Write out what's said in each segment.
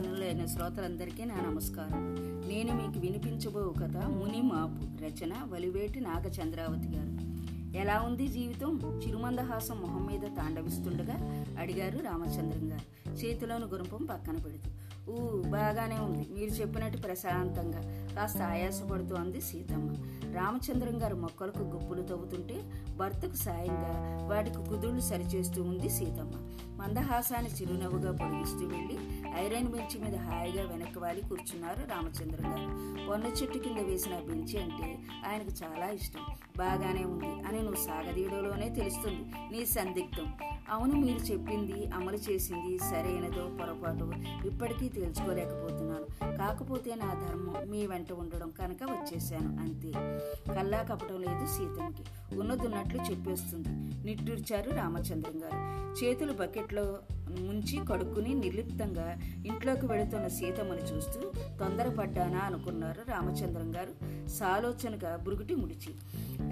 అభిమానులైన శ్రోతలందరికీ నా నమస్కారం. నేను మీకు వినిపించబో కథ ముని మాపు రచన వలివేటి నాగచంద్రావతి గారు. ఎలా ఉంది జీవితం? చిరుమందహాసం మొహం మీద తాండవిస్తుండగా అడిగారు రామచంద్రం గారు. చేతిలోని గురుంపం పక్కన పెడుతూ ఊ బాగానే ఉంది. మీరు చెప్పినట్టు ప్రశాంతంగా. కాస్త ఆయాసపడుతోంది సీతమ్మ. రామచంద్రం గారు మొక్కలకు గుప్పులు తవ్వుతుంటే భర్తకు సాయంగా వాటికి కుదుళ్ళు సరిచేస్తూ ఉంది సీతమ్మ. మందహాసాన్ని చిరునవ్వుగా పొడిగిస్తూ వెళ్ళి ఐరన్ బెంచ్ మీద హాయిగా వెనక్కి వాలి కూర్చున్నారు రామచంద్రం గారు. పొన్న చెట్టు కింద వేసిన బెంచి అంటే ఆయనకు చాలా ఇష్టం. బాగానే ఉంది అని నువ్వు సాగదీయడంలోనే తెలుస్తుంది. నీ సందిగ్ధం. అవును మీరు చెప్పింది అమలు చేసింది సరైనదో పొరపాటు ఇప్పటికీ తేల్చుకోలేకపోతున్నాను కాకపోతే నా ధర్మం మీ వెంట ఉండడం కనుక వచ్చేసాను అంతే. కల్లా కపటం లేదు సీతమ్మకి. ఉన్నదున్నట్లు చెప్పేస్తుంది నిట్టూర్చారు రామచంద్రం గారు. చేతులు బకెట్లో ముంచి కడుక్కుని నిర్లిప్తంగా ఇంట్లోకి వెళుతున్న సీతమ్మని చూస్తూ తొందరపడ్డానా అనుకున్నారు రామచంద్రం గారు. సాలోచనగా బురుగుటి ముడిచి.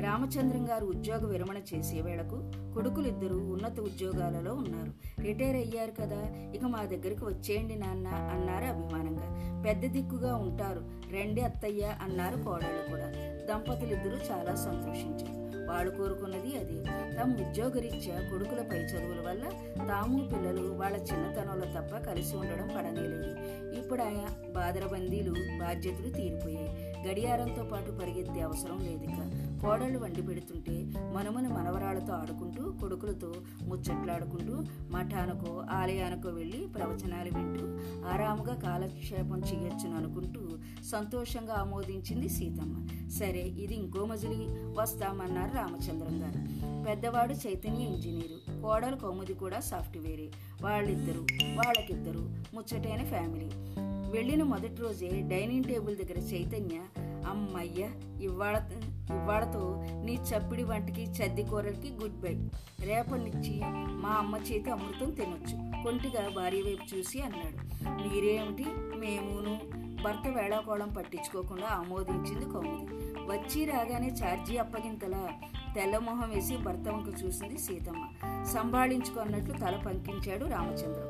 రామచంద్రం గారు ఉద్యోగ విరమణ చేసే వేళకు కొడుకులిద్దరూ ఉన్నత ఉద్యోగాలలో ఉన్నారు. రిటైర్ అయ్యారు కదా ఇక మా దగ్గరికి వచ్చేయండి నాన్న అన్నారు అభిమానంగా. పెద్ద దిక్కుగా ఉంటారు రెండే అత్తయ్య అన్నారు కోడళ్ళు కూడా. దంపతులిద్దరూ చాలా సంతోషించారు. వాళ్ళు కోరుకున్నది అదే. తమ ఉద్యోగరీత్యా కొడుకులపై చదువుల వల్ల తాము పిల్లలు వాళ్ళ చిన్నతనంలో తప్ప కలిసి ఉండడం పడనేలేదు. ఇప్పుడు ఆయన బాదరబందీలు బాధ్యతలు తీరిపోయాయి. గడియారంతో పాటు పరిగెత్తే అవసరం లేదుగా కోడళ్ళు వండి పెడుతుంటే మనుమన మనవరాలతో ఆడుకుంటూ కొడుకులతో ముచ్చట్లాడుకుంటూ మఠానికో ఆలయానికో వెళ్ళి ప్రవచనాలు వింటూ ఆరాముగా కాలక్షేపం చేయొచ్చును అనుకుంటూ సంతోషంగా ఆమోదించింది సీతమ్మ. సరే ఇది ఇంకో మజిలి. వస్తామన్నారు రామచంద్రం గారు. పెద్దవాడు చైతన్య ఇంజనీరు. కోడలు కౌముది కూడా సాఫ్ట్వేరే. వాళ్ళిద్దరు వాళ్ళకిద్దరు ముచ్చటైన ఫ్యామిలీ. వెళ్ళిన మొదటి రోజే డైనింగ్ టేబుల్ దగ్గర చైతన్య అమ్మయ్య ఇవాళ ఇవాళతో నీ చప్పిడి వంటకి చద్ది కూరలకి గుడ్ బై రేపటినిచ్చి మా అమ్మ చేతి అమృతం తినొచ్చు. కొంటిగా భార్య వైపు చూసి అన్నాడు. మీరేమిటి? మేమును భర్త వేళాకోళం పట్టించుకోకుండా ఆమోదించింది కౌముది. వచ్చి రాగానే ఛార్జీ అప్పగింతలా తెల్లమొహం వేసి భర్త వంక చూసింది సీతమ్మ. సంభాళించుకున్నట్లు తల పంకించాడు రామచంద్రం.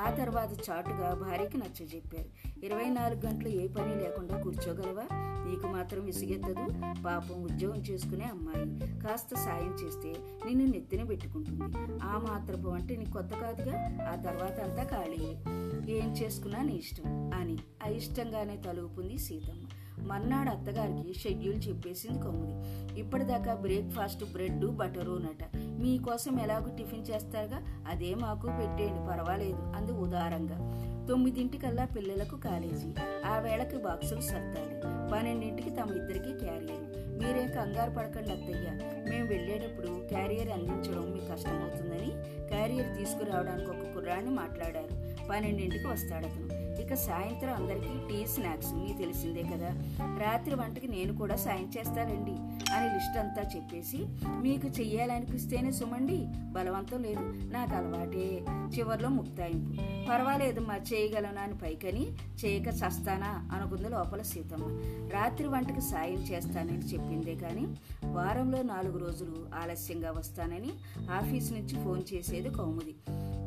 ఆ తర్వాత చాటుగా భార్యకి నచ్చజెప్పారు ఇరవై నాలుగు గంటలు ఏ పని లేకుండా కూర్చోగలవా? నీకు మాత్రం విసిగెత్తదు. పాపం ఉద్యోగం చేసుకునే అమ్మాయి. కాస్త సాయం చేస్తే నిన్ను నెత్తిన పెట్టుకుంటుంది. ఆ మాత్రపు అంటే నీకు కొత్త కాదుగా? ఆ తర్వాత అంతా ఖాళీ ఏం చేసుకున్నా నీ ఇష్టం అని అయిష్టంగానే తలుపుంది సీతమ్మ. మర్నాడు అత్తగారికి షెడ్యూల్ చెప్పేసింది కొమ్మిది. ఇప్పటిదాకా బ్రేక్ఫాస్ట్ బ్రెడ్ బటరు నట. మీకోసం ఎలాగో టిఫిన్ చేస్తారుగా? అదే మాకు పెట్టేయండి పర్వాలేదు అంది ఉదారంగా. తొమ్మిదింటికల్లా పిల్లలకు కాలేజీ. ఆ వేళకి బాక్సులు సర్దాలి. పన్నెండింటికి తమ ఇద్దరికి క్యారియర్. మీరే కంగారు పడకండి అత్తయ్య. మేము వెళ్ళేటప్పుడు క్యారియర్ అందించడం మీకు కష్టమవుతుందని క్యారియర్ తీసుకురావడానికి ఒక కుర్రాన్ని మాట్లాడారు. పన్నెండింటికి వస్తాడు అతను ఇక సాయంత్రం అందరికీ టీ స్నాక్స్ మీ తెలిసిందే కదా. రాత్రి వంటకి నేను కూడా సాయం చేస్తానండి అని లిస్ట్ అంతా చెప్పేసి మీకు చెయ్యాలనిపిస్తేనే సుమండి బలవంతం లేదు. నాకు అలవాటే. చివర్లో ముక్తాయింపు. పర్వాలేదు మా చేయగలను అని పైకని చేయక చస్తానా అనుకుంది లోపల సీతమ్మ. రాత్రి వంటకి సాయం చేస్తానని చెప్పిందే కానీ వారంలో నాలుగు రోజులు ఆలస్యంగా వస్తానని ఆఫీస్ నుంచి ఫోన్ చేసేది కౌముది.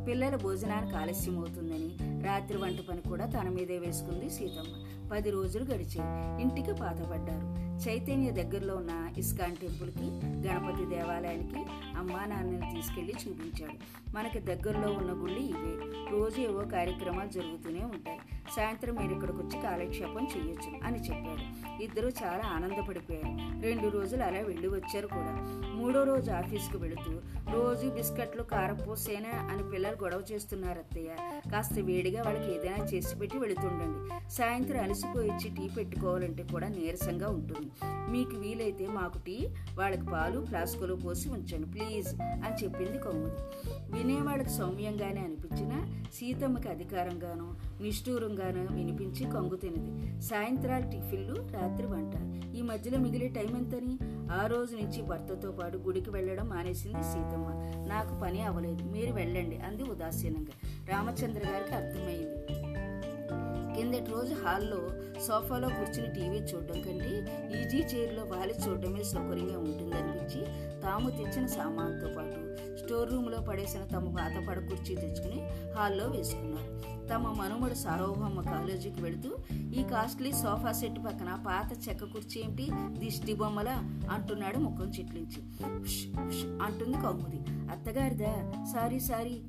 పిల్లల భోజనానికి ఆలస్యం అవుతుందని రాత్రి వంట పని కూడా తన మీదే వేసుకుంది సీతమ్మ. పది రోజులు గడిచాయి. ఇంటికి పాతపడ్డారు చైతన్య దగ్గరలో ఉన్న ఇస్కాన్ టెంపుల్కి గణపతి దేవాలయానికి అమ్మా నాన్నని తీసుకెళ్ళి చూపించాడు. మనకి దగ్గరలో ఉన్న గుళ్ళు ఇవే. రోజు ఏవో కార్యక్రమాలు జరుగుతూనే ఉంటాయి. సాయంత్రం మీరు ఇక్కడికి వచ్చి కాలక్షేపం చేయొచ్చు అని చెప్పారు. ఇద్దరు చాలా ఆనందపడిపోయారు. రెండు రోజులు అలా వెళ్ళి వచ్చారు కూడా. మూడో రోజు ఆఫీస్కి వెళుతూ రోజు బిస్కెట్లు కారపూసేనా అని పిల్లలు గొడవ చేస్తున్నారు అత్తయ్య. కాస్త వేడిగా వాళ్ళకి ఏదైనా చేసి పెట్టి వెళుతుండండి. సాయంత్రం అలసిపోయిచ్చి టీ పెట్టుకోవాలంటే కూడా నీరసంగా ఉంటుంది. మీకు వీలైతే మాకు టీ వాళ్ళకి పాలు ఫ్లాస్కులో పోసి ఉంచండి ప్లీజ్ అని చెప్పింది కౌముది వినేవాళ్ళకి సౌమ్యంగానే అనిపించినా సీతమ్మకి అధికారంగానూ నిష్ఠూరంగానూ వినిపించి కంగు తినది సాయంత్రాలు టిఫిన్లు రాత్రి వంట. ఈ మధ్యలో మిగిలే టైం ఎంతని? ఆ రోజు నుంచి భర్తతో పాటు గుడికి వెళ్ళడం మానేసింది సీతమ్మ. నాకు పని అవ్వలేదు. మీరు వెళ్ళండి అంది ఉదాసీనంగా. రామచంద్ర గారికి అర్థమైంది. కిందటి రోజు హాల్లో సోఫాలో కూర్చుని టీవీ చూడడం కంటే ఈజీ చైర్లో వాలి చూడడమే సౌకర్యంగా ఉంటుందనిపించి తాము తెచ్చిన సామాన్తో పాటు స్టోర్ రూమ్లో పడేసిన తమ పాత పడ కుర్చీ తెచ్చుకుని హాల్లో వేసుకున్నారు. తమ మనుమడు సార్వభౌమ కాలేజీకి వెళుతూ ఈ కాస్ట్లీ సోఫా సెట్ పక్కన పాత చెక్క కుర్చీ ఏమిటి? దిష్టి బొమ్మల? అంటున్నాడు ముఖం చిట్లించి. అంటుంది Kaumudi. అత్తగారిదా? Sorry sorry.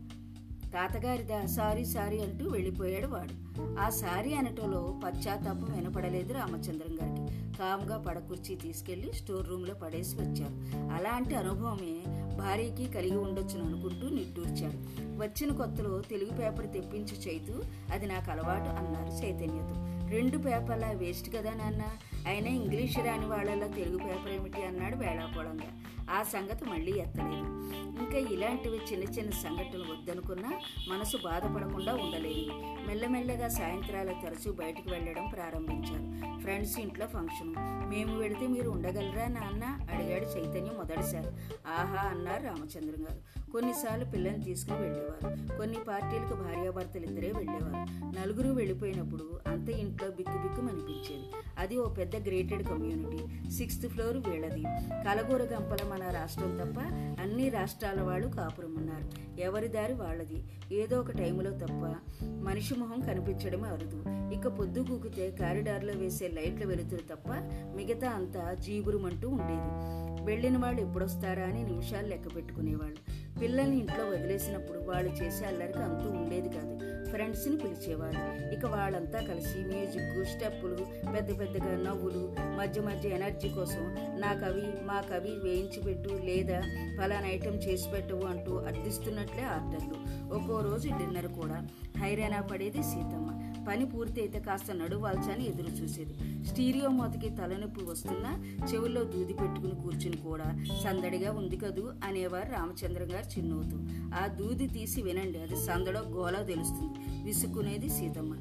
తాతగారిదా? Sorry sorry అంటూ వెళ్ళిపోయాడు వాడు. ఆ సారీ అనటంలో పశ్చాత్తాపం వినపడలేదు రామచంద్రం గారికి. కామ్గా పడకుర్చీ తీసుకెళ్ళి స్టోర్ రూమ్లో పడేసి వచ్చారు. అలాంటి అనుభవమే భార్యకి కలిగి ఉండొచ్చును అనుకుంటూ నిట్టూర్చాడు. వచ్చిన కొత్తలో తెలుగు పేపర్ తెప్పించి చైతూ అది నాకు అలవాటు అన్నారు చైతన్యతో. రెండు పేపర్లా వేస్ట్ కదా నాన్న? అయినా ఇంగ్లీష్ రాని వాళ్ళలో తెలుగు పేపర్ ఏమిటి? అన్నాడు వేళాకోళంగా. ఆ సంగతి మళ్ళీ ఎత్తలేదు. ఇంకా ఇలాంటివి చిన్న చిన్న సంఘటనలు వద్దనుకున్నా మనసు బాధపడకుండా ఉండలేదు. మెల్లమెల్లగా సాయంత్రాలు తరచూ బయటకు వెళ్ళడం ప్రారంభించారు. ఫ్రెండ్స్ ఇంట్లో ఫంక్షన్. మేము వెళితే మీరు ఉండగలరా నాన్న? అడిగాడు చైతన్యం మొదటిసారి. ఆహా అన్నారు రామచంద్రం గారు. కొన్నిసార్లు పిల్లల్ని తీసుకుని వెళ్ళేవారు. కొన్ని పార్టీలకు భార్యాభర్తలు ఇద్దరే వెళ్ళేవారు. నలుగురు వెళ్ళిపోయినప్పుడు అంత ఇంట్లో బిక్కు బిక్కు అనిపించేది. అది ఓ పెద్ద గ్రేటెడ్ కమ్యూనిటీ. సిక్స్త్ ఫ్లోర్ వీళ్ళది. కలగూర గంపల మన రాష్ట్రం తప్ప అన్ని రాష్ట్రాల వాళ్ళు కాపురం ఉన్నారు. ఎవరి దారి వాళ్ళది? ఏదో ఒక టైంలో తప్ప మనిషి మొహం కనిపించడమే అరుదు. ఇక పొద్దు కూకితే కారిడార్లో వేసే లైట్ల వెలుతురు తప్ప మిగతా అంతా జీబురుమంటూ ఉండేది. వెళ్ళిన వాళ్ళు ఎప్పుడొస్తారా అని నిమిషాలు లెక్క పెట్టుకునేవాళ్ళు. పిల్లల్ని ఇంట్లో వదిలేసినప్పుడు వాళ్ళు చేసే అల్లరికి అంతూ ఉండేది కాదు. ఫ్రెండ్స్ని పిలిచేవారు. ఇక వాళ్ళంతా కలిసి మ్యూజిక్ స్టెప్పులు పెద్ద పెద్దగా నవ్వులు మధ్య మధ్య ఎనర్జీ కోసం నా కవి మా కవి వేయించి పెట్టు లేదా ఫలానా ఐటెం చేసి పెట్టవు అంటూ అర్థిస్తున్నట్లే ఆర్డర్లు. ఒక్కో రోజు డిన్నర్ కూడా హైరానా పడేది సీతమ్మ. పని పూర్తి అయితే కాస్త నడువాల్చని ఎదురు చూసేది. స్టీరియో మూతకి తలనొప్పి వస్తున్నా చెవుల్లో దూది పెట్టుకుని కూర్చుని కూడా సందడిగా ఉంది కదూ అనేవారు రామచంద్రం గారు చిన్నవుతూ ఆ దూది తీసి వినండి అది సందడో గోలా తెలుస్తుంది. విసుక్కునేది సీతమ్మ.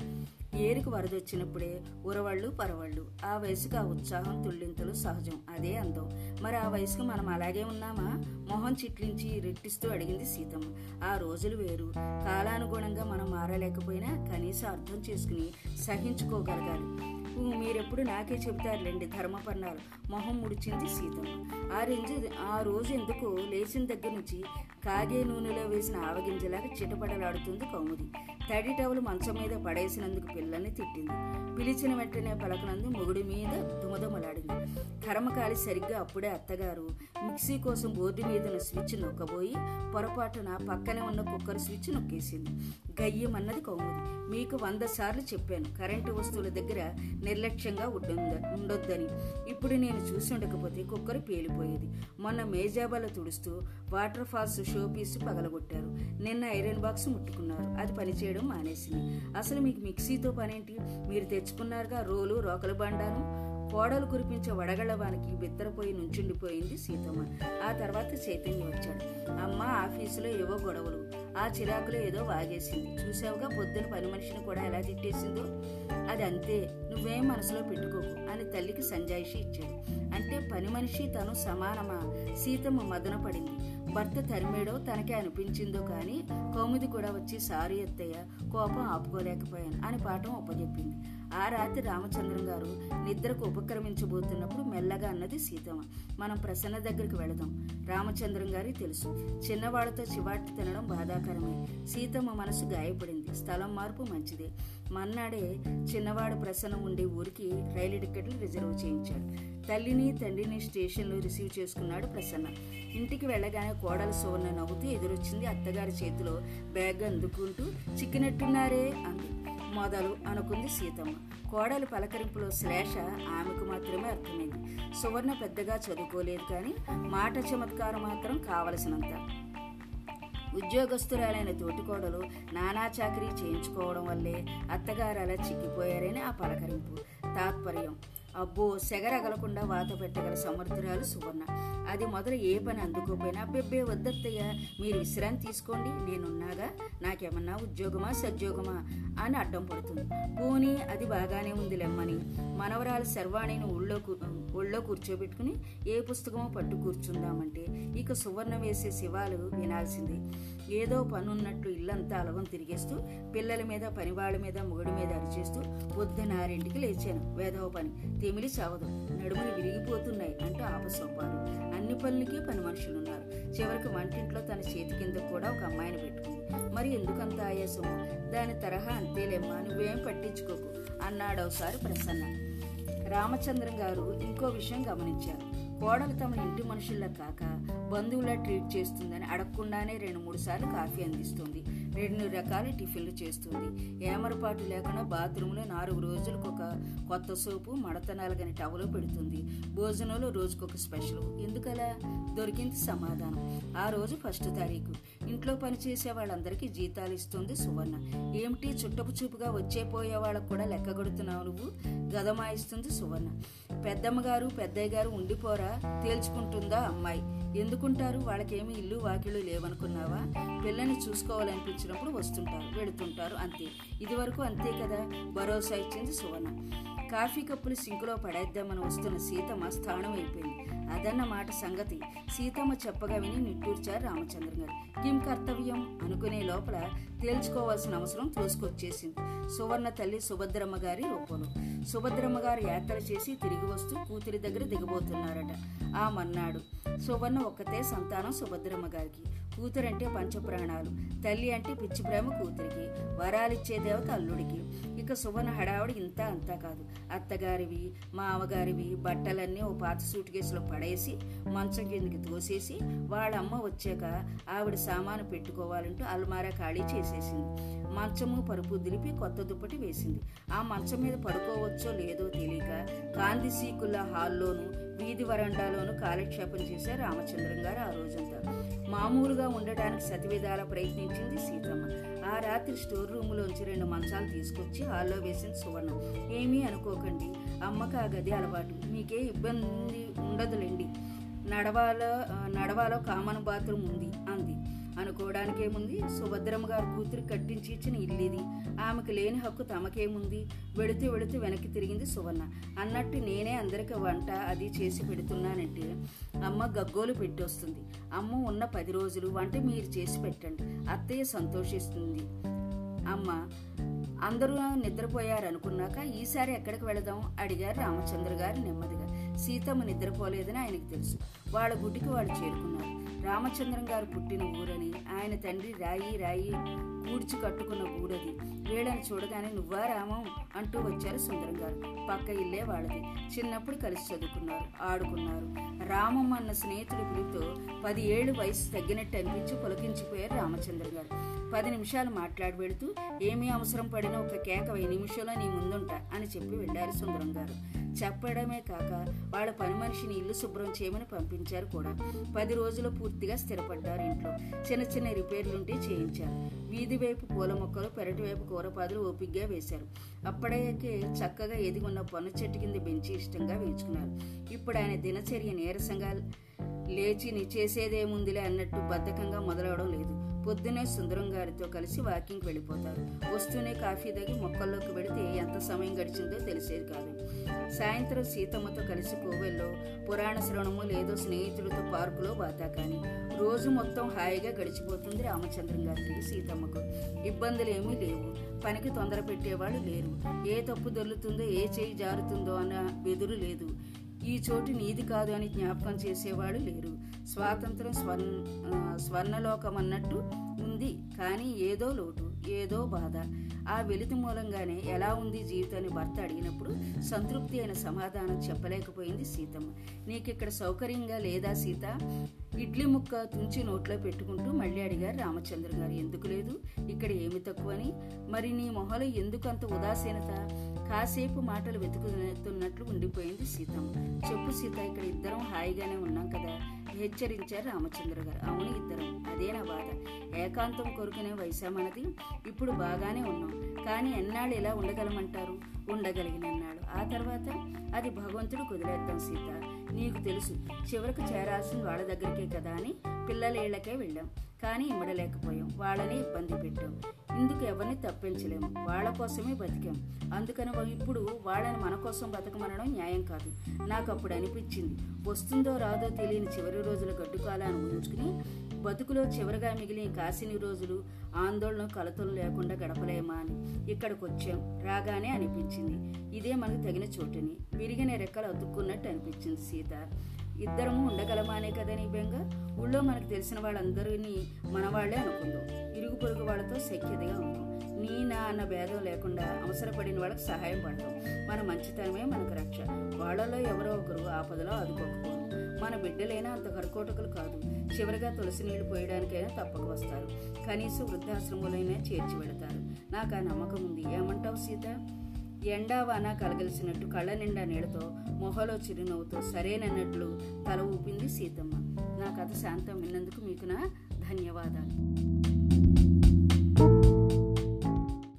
ఏరికి వరదొచ్చినప్పుడే ఉరవళ్ళు పరవళ్ళు. ఆ వయసుకు ఆ ఉత్సాహం తుళ్ళింతలు సహజం. అదే అందం. మరి ఆ వయసుకు మనం అలాగే ఉన్నామా? మొహం చిట్లించి రెట్టిస్తూ అడిగింది సీతమ్మ. ఆ రోజులు వేరు. కాలానుగుణంగా మనం మారలేకపోయినా కనీసం అర్థం చేసుకుని సహించుకోగలగాలి. మీరెప్పుడు నాకే చెబుతారులేండి ధర్మపర్ణాలు. మొహం ముడిచింది సీతమ్మ. ఆ రెంజు ఆ రోజు ఎందుకు లేచిన దగ్గర నుంచి కాగే నూనెలో వేసిన ఆవగింజలాగా చిటపడలాడుతుంది కౌముది. తడి టవలు మంచం మీద పడేసినందుకు పిల్లల్ని తిట్టింది. పిలిచిన వెంటనే పలకనందు మొగుడి మీద దుమదుమలాడింది. కర్మకాలి సరిగ్గా అప్పుడే అత్తగారు మిక్సీ కోసం బోర్డు మీద స్విచ్ నొక్కబోయి పొరపాటున పక్కనే ఉన్న కుక్కర్ స్విచ్ నొక్కేసింది. గయ్యమన్నది కౌముది. మీకు వంద సార్లు చెప్పాను కరెంటు వస్తువుల దగ్గర నిర్లక్ష్యంగా ఉండొద్దని. ఇప్పుడు నేను చూసి ఉండకపోతే కుక్కర్ పేలిపోయేది. మొన్న మేజాబాల తుడుస్తూ వాటర్ ఫాల్స్ షోపీస్ పగలగొట్టారు. నిన్న ఐరన్ బాక్స్ ముట్టుకున్నారు. అది పనిచేయడం మానేసింది. అసలు మీకు మిక్సీతో పనేంటి? మీరు తెచ్చుకున్నారుగా రోలు రోకల బండాను కోడలు కురిపించే వడగళ్ళవానికి బిత్తరపోయి నుంచుండిపోయింది సీతమ్మ. ఆ తర్వాత చైతన్య వచ్చాడు. అమ్మ ఆఫీసులో ఏవో గొడవలు. ఆ చిరాకులో ఏదో వాగేసింది. చూసావుగా పొద్దున పని మనిషిని కూడా ఎలా తిట్టేసిందో? అది అంతే నువ్వేం మనసులో పెట్టుకోకు అని తల్లికి సంజాయిషి ఇచ్చాడు. అంటే పని మనిషి తను సమానమా? సీతమ్మ మదన పడింది. భర్త తరిమేడో తనకే అనిపించిందో కానీ కౌముది కూడా వచ్చి సారీ ఎత్తయ్య కోపం ఆపుకోలేకపోయాను అని పాఠం ఒప్పజెప్పింది ఆ రాత్రి రామచంద్రం గారు నిద్రకు ఉపక్రమించబోతున్నప్పుడు మెల్లగా అన్నది సీతమ్మ. మనం ప్రసన్న దగ్గరికి వెళదాం. రామచంద్రం గారి తెలుసు. చిన్నవాళ్ళతో చివాట్లు తినడం బాధాకరమే. సీతమ్మ మనసు గాయపడింది. స్థలం మార్పు మంచిదే. మన్నాడే చిన్నవాడు ప్రసన్న ఉండే ఊరికి రైలు టికెట్లు రిజర్వ్ చేయించాడు. తల్లిని తండ్రిని స్టేషన్లో రిసీవ్ చేసుకున్నాడు ప్రసన్న. ఇంటికి వెళ్ళగానే కోడలు సువర్ణ నవ్వుతూ ఎదురొచ్చింది అత్తగారి చేతిలో బ్యాగ్ అందుకుంటూ చిక్కినట్టున్నారే అంది. మొదలు అనుకుంది సీతమ్మ. కోడలు పలకరింపులో శ్లేష ఆమెకు మాత్రమే అర్థమైంది. సువర్ణ పెద్దగా చదువుకోలేదు కానీ మాట చమత్కారం మాత్రం కావలసినంత. ఉద్యోగస్తురాలైన తోటికోడలు నానా చాకరీ చేయించుకోవడం వల్లే అత్తగారు అలా చిక్కిపోయారని ఆ పలకరింపు. తాత్పర్యం. అబ్బో సెగరగలకుండా వాత పెట్టగల సమర్థురాలు సువర్ణ. అది మొదలు ఏ పని అందుకోపోయినా బెబ్బే వద్దత్తయ్య మీరు విశ్రాంతి తీసుకోండి నేనున్నాగా నాకేమన్నా ఉద్యోగమా సద్యోగమా అని అడ్డం పడుతుంది. పోనీ అది బాగానే ఉంది లెమ్మని మనవరాలు శర్వాణిని ఊళ్ళో ఊళ్ళో ఒళ్ళో కూర్చోబెట్టుకుని ఏ పుస్తకమో పట్టు కూర్చుందామంటే ఇక సువర్ణ వేసే శివాలు వినాల్సిందే. ఏదో పనున్నట్లు ఇల్లంతా అలవం తిరిగేస్తూ పిల్లల మీద పనివాళ్ళ మీద మొగుడి మీద అరిచేస్తూ పొద్దునారింటికి లేచాను వేదవ పని. తెమిలి చావదు. నడుములు విరిగిపోతున్నాయి అంటూ ఆపసొప్పారు అన్ని పనులకి పని మనుషులున్నారు. చివరికి వంటింట్లో తన చేతి కింద కూడా ఒక అమ్మాయిని పెట్టుకుంది. మరి ఎందుకంత ఆయాసం దాని తరహా అంతేలేమ్మా నువ్వేం పట్టించుకోకు అన్నాడు ఒకసారి ప్రసన్న. రామచంద్రం గారు ఇంకో విషయం గమనించారు. కోడలు తమ ఇంటి మనుషుల్లా కాక బంధువులా ట్రీట్ చేస్తుందని అడగకుండానే రెండు మూడు సార్లు కాఫీ అందిస్తుంది. రెండు రకాల టిఫిన్లు చేస్తుంది. ఏమరపాటు లేకుండా బాత్రూంలో నాలుగు రోజులకు ఒక కొత్త సోపు మడత నలగని టవలు పెడుతుంది. భోజనంలో రోజుకొక స్పెషల్. ఎందుకలా? దొరికింది సమాధానం. ఆ రోజు ఫస్ట్ తారీఖు. ఇంట్లో పనిచేసే వాళ్ళందరికీ జీతాలు ఇస్తుంది సువర్ణ. ఏమిటి చుట్టపు చూపుగా వచ్చే పోయే వాళ్ళకు కూడా లెక్కగొడుతున్నావు నువ్వు? గదమాయిస్తుంది సువర్ణ. పెద్దమ్మగారు పెద్దయ్య గారు ఉండిపోరా? తేల్చుకుంటుందా అమ్మాయి? ఎందుకుంటారు? వాళ్ళకేమీ ఇల్లు వాకిళ్ళు లేవనుకున్నావా? పిల్లని చూసుకోవాలనిపించినప్పుడు వస్తుంటారు వెళుతుంటారు అంతే. ఇదివరకు అంతే కదా? భరోసా ఇచ్చింది సువర్ణ. కాఫీ కప్పులు సింకులో పడేద్దామని వస్తున్న సీతమ్మ స్థానం అయిపోయింది. అదన్నమాట సంగతి. సీతమ్మ చెప్పగా విని నిట్టూర్చారు రామచంద్ర గారు. కిం కర్తవ్యం? అనుకునే లోపల తేల్చుకోవాల్సిన అవసరం తోసుకొచ్చేసింది. సువర్ణ తల్లి సుభద్రమ్మ గారి రూపంలో. సుభద్రమ్మ గారు యాత్ర చేసి తిరిగి వస్తూ కూతురి దగ్గర దిగబోతున్నారట. ఆ మన్నాడు సువర్ణ ఒక్కతే సంతానం సుభద్రమ్మ గారికి. కూతురంటే పంచప్రాణాలు. తల్లి అంటే పిచ్చి ప్రేమ కూతురికి. వరాలిచ్చే దేవత అల్లుడికి. ఇక సువర్ణ హడావుడి ఇంత అంతా కాదు. అత్తగారివి మామగారివి బట్టలన్నీ ఓ పాత సూట్ కేసులో పడేసి మంచం కిందకి తోసేసి వాళ్ళ అమ్మ వచ్చాక ఆవిడ సామాను పెట్టుకోవాలంటూ అల్మారా ఖాళీ చేసేసింది. మంచము పరుపు దిలిపి కొత్త దుప్పటి వేసింది. ఆ మంచం మీద పడుకోవచ్చో లేదో తెలియక కాంతి సీకుల హాల్లోనూ వీధి వరండాలోనూ కాలక్షేపం చేశారు రామచంద్రం గారు ఆ రోజంతా. మామూలుగా ఉండడానికి సతివిధాల ప్రయత్నించింది సీతమ్మ. ఆ రాత్రి స్టోర్ రూములోంచి రెండు మంచాలు తీసుకొచ్చి హాల్లో వేసింది సువర్ణ. ఏమీ అనుకోకండి అమ్మకి ఆ గది అలవాటు. మీకే ఇబ్బంది ఉండదులేండి. నడవాలో నడవాలో కామన్ బాత్రూమ్ ఉంది అంది. అనుకోవడానికేముంది సుభద్రమ్మ గారు కూతురు కట్టించి ఇచ్చిన ఇల్లిది. ఆమెకు లేని హక్కు తమకేముంది? వెళుతూ వెళుతూ వెనక్కి తిరిగింది సువర్ణ. అన్నట్టు నేనే అందరికి వంట అది చేసి పెడుతున్నానంటే అమ్మ గగ్గోలు పెట్టొస్తుంది. అమ్మ ఉన్న పది రోజులు వంట మీరు చేసి పెట్టండి. అత్తయ్య సంతోషిస్తుంది. అమ్మ అందరూ నిద్రపోయారనుకున్నాక ఈసారి ఎక్కడికి వెళదాం అడిగారు రామచంద్ర గారు నెమ్మదిగా. సీతమ్మ నిద్రపోలేదని ఆయనకు తెలుసు. వాళ్ళ గుడికి వాళ్ళు చేరుకున్నారు. రామచంద్రం గారు పుట్టిన ఊరని ఆయన తండ్రి రాయి రాయి కూడ్చి కట్టుకున్న ఊరది. వీళ్ళని చూడగానే నువ్వా రామం? అంటూ వచ్చారు సుందరం గారు. పక్క ఇల్లే వాళ్ళది. చిన్నప్పుడు కలిసి చదువుకున్నారు ఆడుకున్నారు. రామం అన్న స్నేహితుడి పిలుపుతో పది ఏళ్ళు వయసు తగ్గినట్టు అనిపించి పులకించిపోయారు రామచంద్ర గారు. పది నిమిషాలు మాట్లాడి వెళుతూ ఏమీ అవసరం పడిన ఒక కేక వెయ్యి నిమిషంలో నీ ముందుంటా అని చెప్పి వెళ్ళారు సుందరం గారు. చెప్పడమే కాక వాళ్ళ పని మనిషిని ఇల్లు శుభ్రం చేయమని పంపించారు కూడా. పది రోజులు పూర్తిగా స్థిరపడ్డారు ఇంట్లో. చిన్న చిన్న రిపేర్లుంటే చేయించారు. వీధి వైపు పూల మొక్కలు పెరటి వైపు కూరపాదులు ఓపిగ్గా వేశారు. అప్పటికే చక్కగా ఎదిగున్న పొన్న చెట్టు కింద బెంచి ఇష్టంగా వేయించుకున్నారు. ఇప్పుడు ఆయన దినచర్య నీరసంగా లేచి నీ చేసేదేముందిలే అన్నట్టు బద్ధకంగా మొదలవడం లేదు. పొద్దునే సుందరం గారితో కలిసి వాకింగ్ వెళ్ళిపోతారు. వస్తూనే కాఫీ తగ్గి మొక్కల్లోకి వెళితే ఎంత సమయం గడిచిందో తెలిసేది కాదు. సాయంత్రం సీతమ్మతో కలిసి కోవెల్లో పురాణ శ్రవణము లేదో స్నేహితులతో పార్కులో బాతా కానీ. రోజు మొత్తం హాయిగా గడిచిపోతుంది రామచంద్రం గారికి సీతమ్మకు. ఇబ్బందులు ఏమీ లేవు. పనికి తొందర పెట్టేవాళ్ళు లేరు. ఏ తప్పు దొల్లుతుందో ఏ చేయి జారుతుందో అన్న బెదురు లేదు. ఈ చోటు నీది కాదు అని జ్ఞాపకం చేసేవాడు లేరు. స్వాతంత్రం స్వర్ణ స్వర్ణలోకం అన్నట్టు ఉంది. కానీ ఏదో లోటు ఏదో బాధ. ఆ వెలితి మూలంగానే ఎలా ఉంది జీవితాన్ని భర్త అడిగినప్పుడు సంతృప్తి అయిన సమాధానం చెప్పలేకపోయింది సీతమ్మ. నీకిక్కడ సౌకర్యంగా లేదా సీత? ఇడ్లీ ముక్క తుంచి నోట్లో పెట్టుకుంటూ మళ్ళీ అడిగారు రామచంద్ర గారు ఎందుకు లేదు? ఇక్కడ ఏమి తక్కువని? మరి నీ మొహలో ఎందుకు అంత ఉదాసీనత? కాసేపు మాటలు వెతుకుతున్నట్లు ఉండిపోయింది సీతమ్మ చెప్పు సీత ఇక్కడ ఇద్దరం హాయిగానే ఉన్నాం కదా? హెచ్చరించారు రామచంద్ర గారు. అవును ఇద్దరం. అదే నా బాధ? ఏకాంతం కొరకునే వైశామనది ఇప్పుడు బాగానే ఉన్నాం. కానీ ఎన్నాళ్ళు ఇలా ఉండగలమంటారు? ఉండగలిగినన్నాడు ఆ తర్వాత? అది భగవంతుడు కుదిరేద్దాం సీత. నీకు తెలుసు చివరకు చేరాల్సింది వాళ్ళ దగ్గరికే కదా అని పిల్లలేళ్ళకే వెళ్ళాం. కానీ ఇమ్మడలేకపోయాం. వాళ్ళని ఇబ్బంది పెట్టాం. ఇందుకు ఎవరిని తప్పించలేము. వాళ్ళ కోసమే బతికాం. అందుకని ఇప్పుడు వాళ్ళని మన కోసం బతకమనడం న్యాయం కాదు. నాకు అప్పుడు అనిపించింది. వస్తుందో రాదో తెలియని చివరి రోజుల గడ్డు కాలాన్ని ఊహించుకుని బతుకులో చివరిగా మిగిలిన కాసిని రోజులు ఆందోళన కలతలు లేకుండా గడపలేమా అని ఇక్కడికి వచ్చాం రాగానే అనిపించింది. ఇదే మనకు తగిన చోటుని. విరిగిన రెక్కలు అతుక్కున్నట్టు అనిపించింది సీత. ఇద్దరము ఉండగలమానే కదా నీ బెంగ? ఊళ్ళో మనకు తెలిసిన వాళ్ళందరినీ మన వాళ్ళే అనుకుందాం. ఇరుగు పొరుగు వాళ్ళతో సఖ్యతగా ఉంటాం నీ నా అన్న భేదం లేకుండా అవసరపడిన వాళ్ళకి సహాయం పడతాం మన మంచితనమే మనకు రక్ష. వాళ్ళలో ఎవరో ఒకరు ఆపదలో ఆదుకోకపోరు. మన బిడ్డలైనా అంత కరుకోటకులు కాదు. చివరిగా తులసి నీళ్ళు పోయడానికైనా తప్పక వస్తారు. కనీసం వృద్ధాశ్రమంలోనే చేర్చి వెళతారు. నాకు ఆ నమ్మకం ఉంది. ఏమంటావు సీత? ఎండా వాన కలగలిసినట్టు కళ్ళ నిండా నీళ్ళతో మొహలో చిరునవ్వుతో సరేనన్నట్లు తల ఊపింది సీతమ్మ. నా కథ శాంతం విన్నందుకు మీకు నా ధన్యవాదాలు.